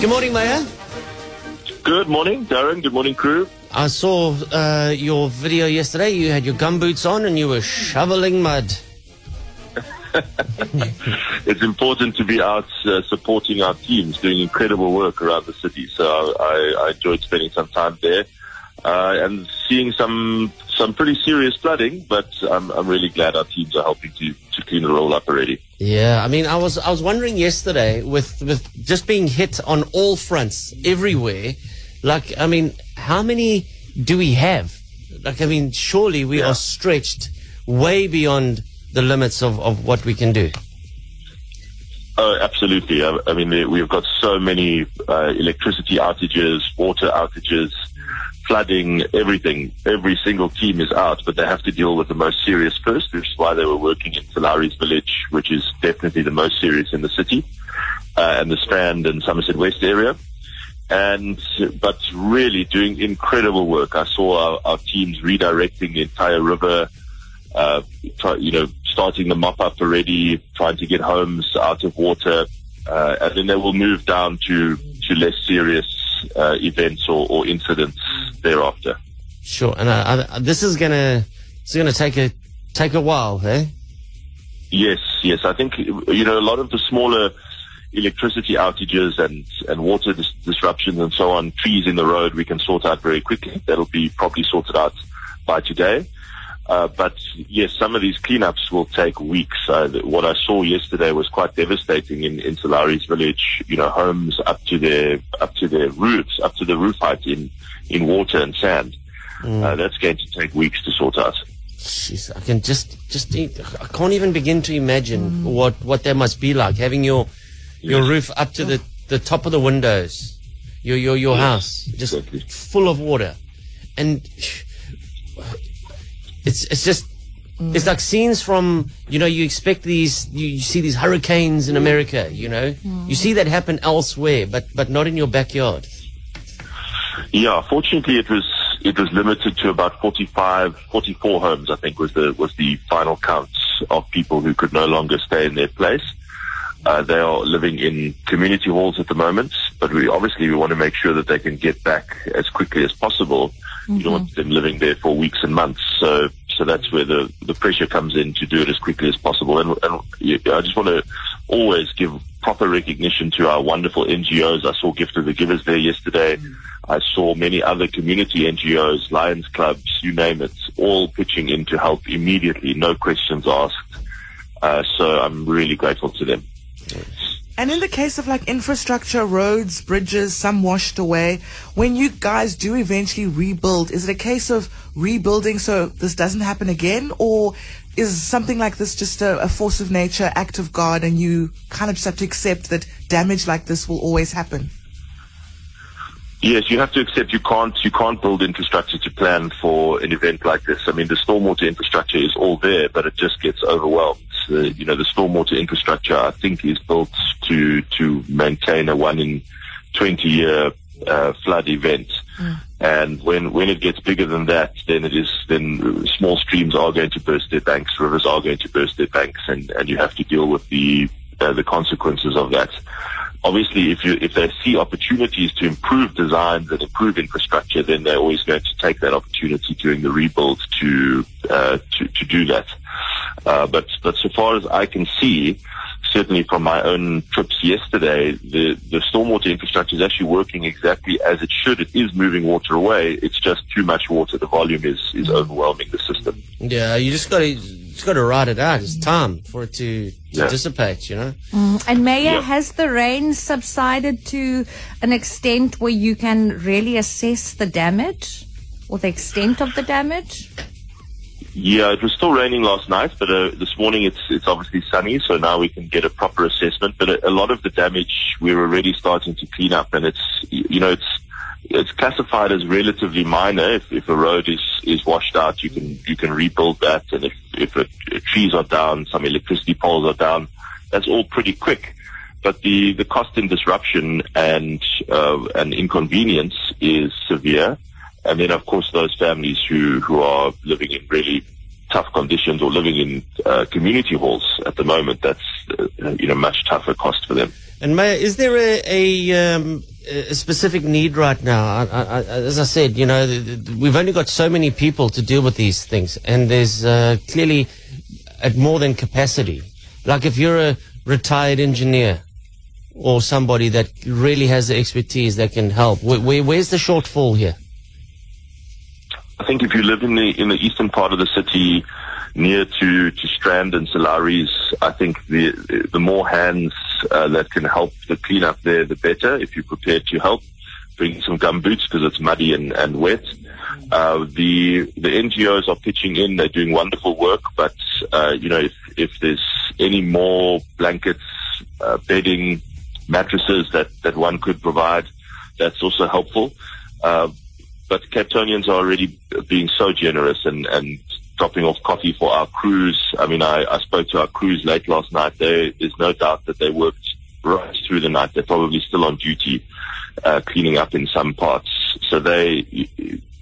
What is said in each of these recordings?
Good morning, Mayor. Good morning, Darren. Good morning, crew. I saw uh, your video yesterday. You had your gumboots on and you were shoveling mud. It's important to be out uh, supporting our teams, doing incredible work around the city. So I, I enjoyed spending some time there uh, and seeing some some pretty serious flooding. But I'm, I'm really glad our teams are helping to, to clean the roll up already. Yeah, I mean, I was I was wondering yesterday with with just being hit on all fronts everywhere. Like, I mean, how many do we have? Like, I mean, surely we Yeah. are stretched way beyond the limits of, of what we can do. Oh, absolutely. I, I mean, we've got so many uh, electricity outages, water outages, flooding, everything. Every single team is out, but they have to deal with the most serious first, which is why they were working in Sir Lowry's village, which is definitely the most serious in the city, uh, and the Strand and Somerset West area. And, but really doing incredible work. I saw our, our teams redirecting the entire river, uh, try, you know, starting the mop up already, trying to get homes out of water, uh, and then they will move down to, to less serious uh, events or, or incidents thereafter. Sure, and I, I, this is gonna is gonna take a take a while, eh? Yes, yes. I think, you know, a lot of the smaller electricity outages and, and water dis- disruptions and so on, trees in the road, we can sort out very quickly. That'll be probably sorted out by today. Uh, but yes, some of these cleanups will take weeks. Uh, what I saw yesterday was quite devastating in, in Sir Lowry's village. You know, homes up to their up to their roofs, up to the roof height in in water and sand. Uh, mm. that's going to take weeks to sort out. Jeez, I can just just I can't even begin to imagine mm. what what that must be like having your your Yes. roof up to the the top of the windows, your your your Yes, house just exactly. full of water, and it's it's just. Mm. It's like scenes from, you know, you expect these, you, you see these hurricanes in America, you know, you see that happen elsewhere, but, but not in your backyard. Yeah, fortunately, it was it was limited to about 45, 44 homes. I think was the was the final count of people who could no longer stay in their place. Uh, they are living in community halls at the moment, but we obviously we want to make sure that they can get back as quickly as possible. You don't want them living there for weeks and months. So so that's where the the pressure comes in to do it as quickly as possible. And, and I just want to always give proper recognition to our wonderful NGOs. I saw Gift of the Givers there yesterday. I saw many other community NGOs, Lions clubs, you name it, all pitching in to help immediately, no questions asked. Uh, so I'm really grateful to them. And in the case of like infrastructure, roads, bridges, some washed away, when you guys do eventually rebuild, is it a case of rebuilding so this doesn't happen again? Or is something like this just a, a force of nature, act of God, and you kind of just have to accept that damage like this will always happen? Yes, you have to accept you can't you can't build infrastructure to plan for an event like this. I mean, the stormwater infrastructure is all there, but it just gets overwhelmed. Uh, you know, the stormwater infrastructure I think is built to to maintain a one in twenty year uh, flood event. And when when it gets bigger than that, then it is then small streams are going to burst their banks, rivers are going to burst their banks, and and you have to deal with the uh, the consequences of that obviously if you if they see opportunities to improve designs and improve infrastructure, then they're always going to take that opportunity during the rebuild to uh, to to do that. Uh, but but so far as I can see, certainly from my own trips yesterday, the the stormwater infrastructure is actually working exactly as it should. It is moving water away. It's just too much water. The volume is is overwhelming the system. Yeah, you just gotta, just gotta ride it out. It's time for it to, to Yeah. dissipate, you know? And Mayor, Yeah. has the rain subsided to an extent where you can really assess the damage or the extent of the damage? Yeah, it was still raining last night, but uh, this morning it's it's obviously sunny, so now we can get a proper assessment. But a, a lot of the damage we're already starting to clean up, and it's you know it's it's classified as relatively minor. If, if a road is is washed out, you can you can rebuild that, and if if a, trees are down, some electricity poles are down, that's all pretty quick. But the the cost and disruption and uh, and inconvenience is severe. And then, of course, those families who, who are living in really tough conditions or living in uh, community halls at the moment, that's, uh, you know, much tougher cost for them. And Maya, is there a, a, um, a specific need right now. I, I, as I said, you know, we've only got so many people to deal with these things, and there's uh, clearly at more than capacity. Like if you're a retired engineer or somebody that really has the expertise that can help, where, where, where's the shortfall here? I think if you live in the in the eastern part of the city, near to to Strand and Sir Lowry's, I think the the more hands uh, that can help the cleanup there, the better. If you're prepared to help, bring some gum boots because it's muddy and and wet. Uh, the the NGOs are pitching in; they're doing wonderful work. But uh, you know, if if there's any more blankets, uh, bedding, mattresses that that one could provide, that's also helpful. Uh, but Capetonians are already being so generous and, and dropping off coffee for our crews. I mean, I, I spoke to our crews late last night. They, there's no doubt that they worked right through the night. They're probably still on duty, uh, cleaning up in some parts. So they,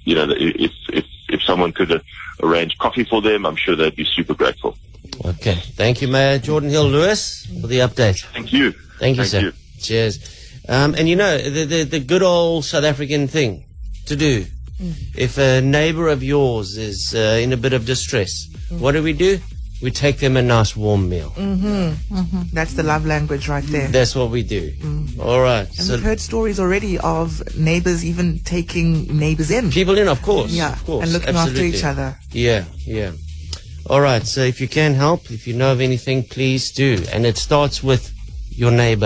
you know, if, if, if someone could arrange coffee for them, I'm sure they'd be super grateful. Okay. Thank you, Mayor Geordin Hill Lewis, for the update. Thank you. Thank you, Thank sir. you. Cheers. Um, and you know, the, the, the good old South African thing to do, Mm. if a neighbor of yours is uh, in a bit of distress, mm. what do we do? We take them a nice warm meal. Mm-hmm. Mm-hmm. That's the love language right there. That's what we do. Mm. All right. And So we've heard stories already of neighbors even taking neighbors in. people in, of course. yeah, Of course. and looking after each other. Yeah, yeah. All right. So if you can help, if you know of anything, please do. And it starts with your neighbor.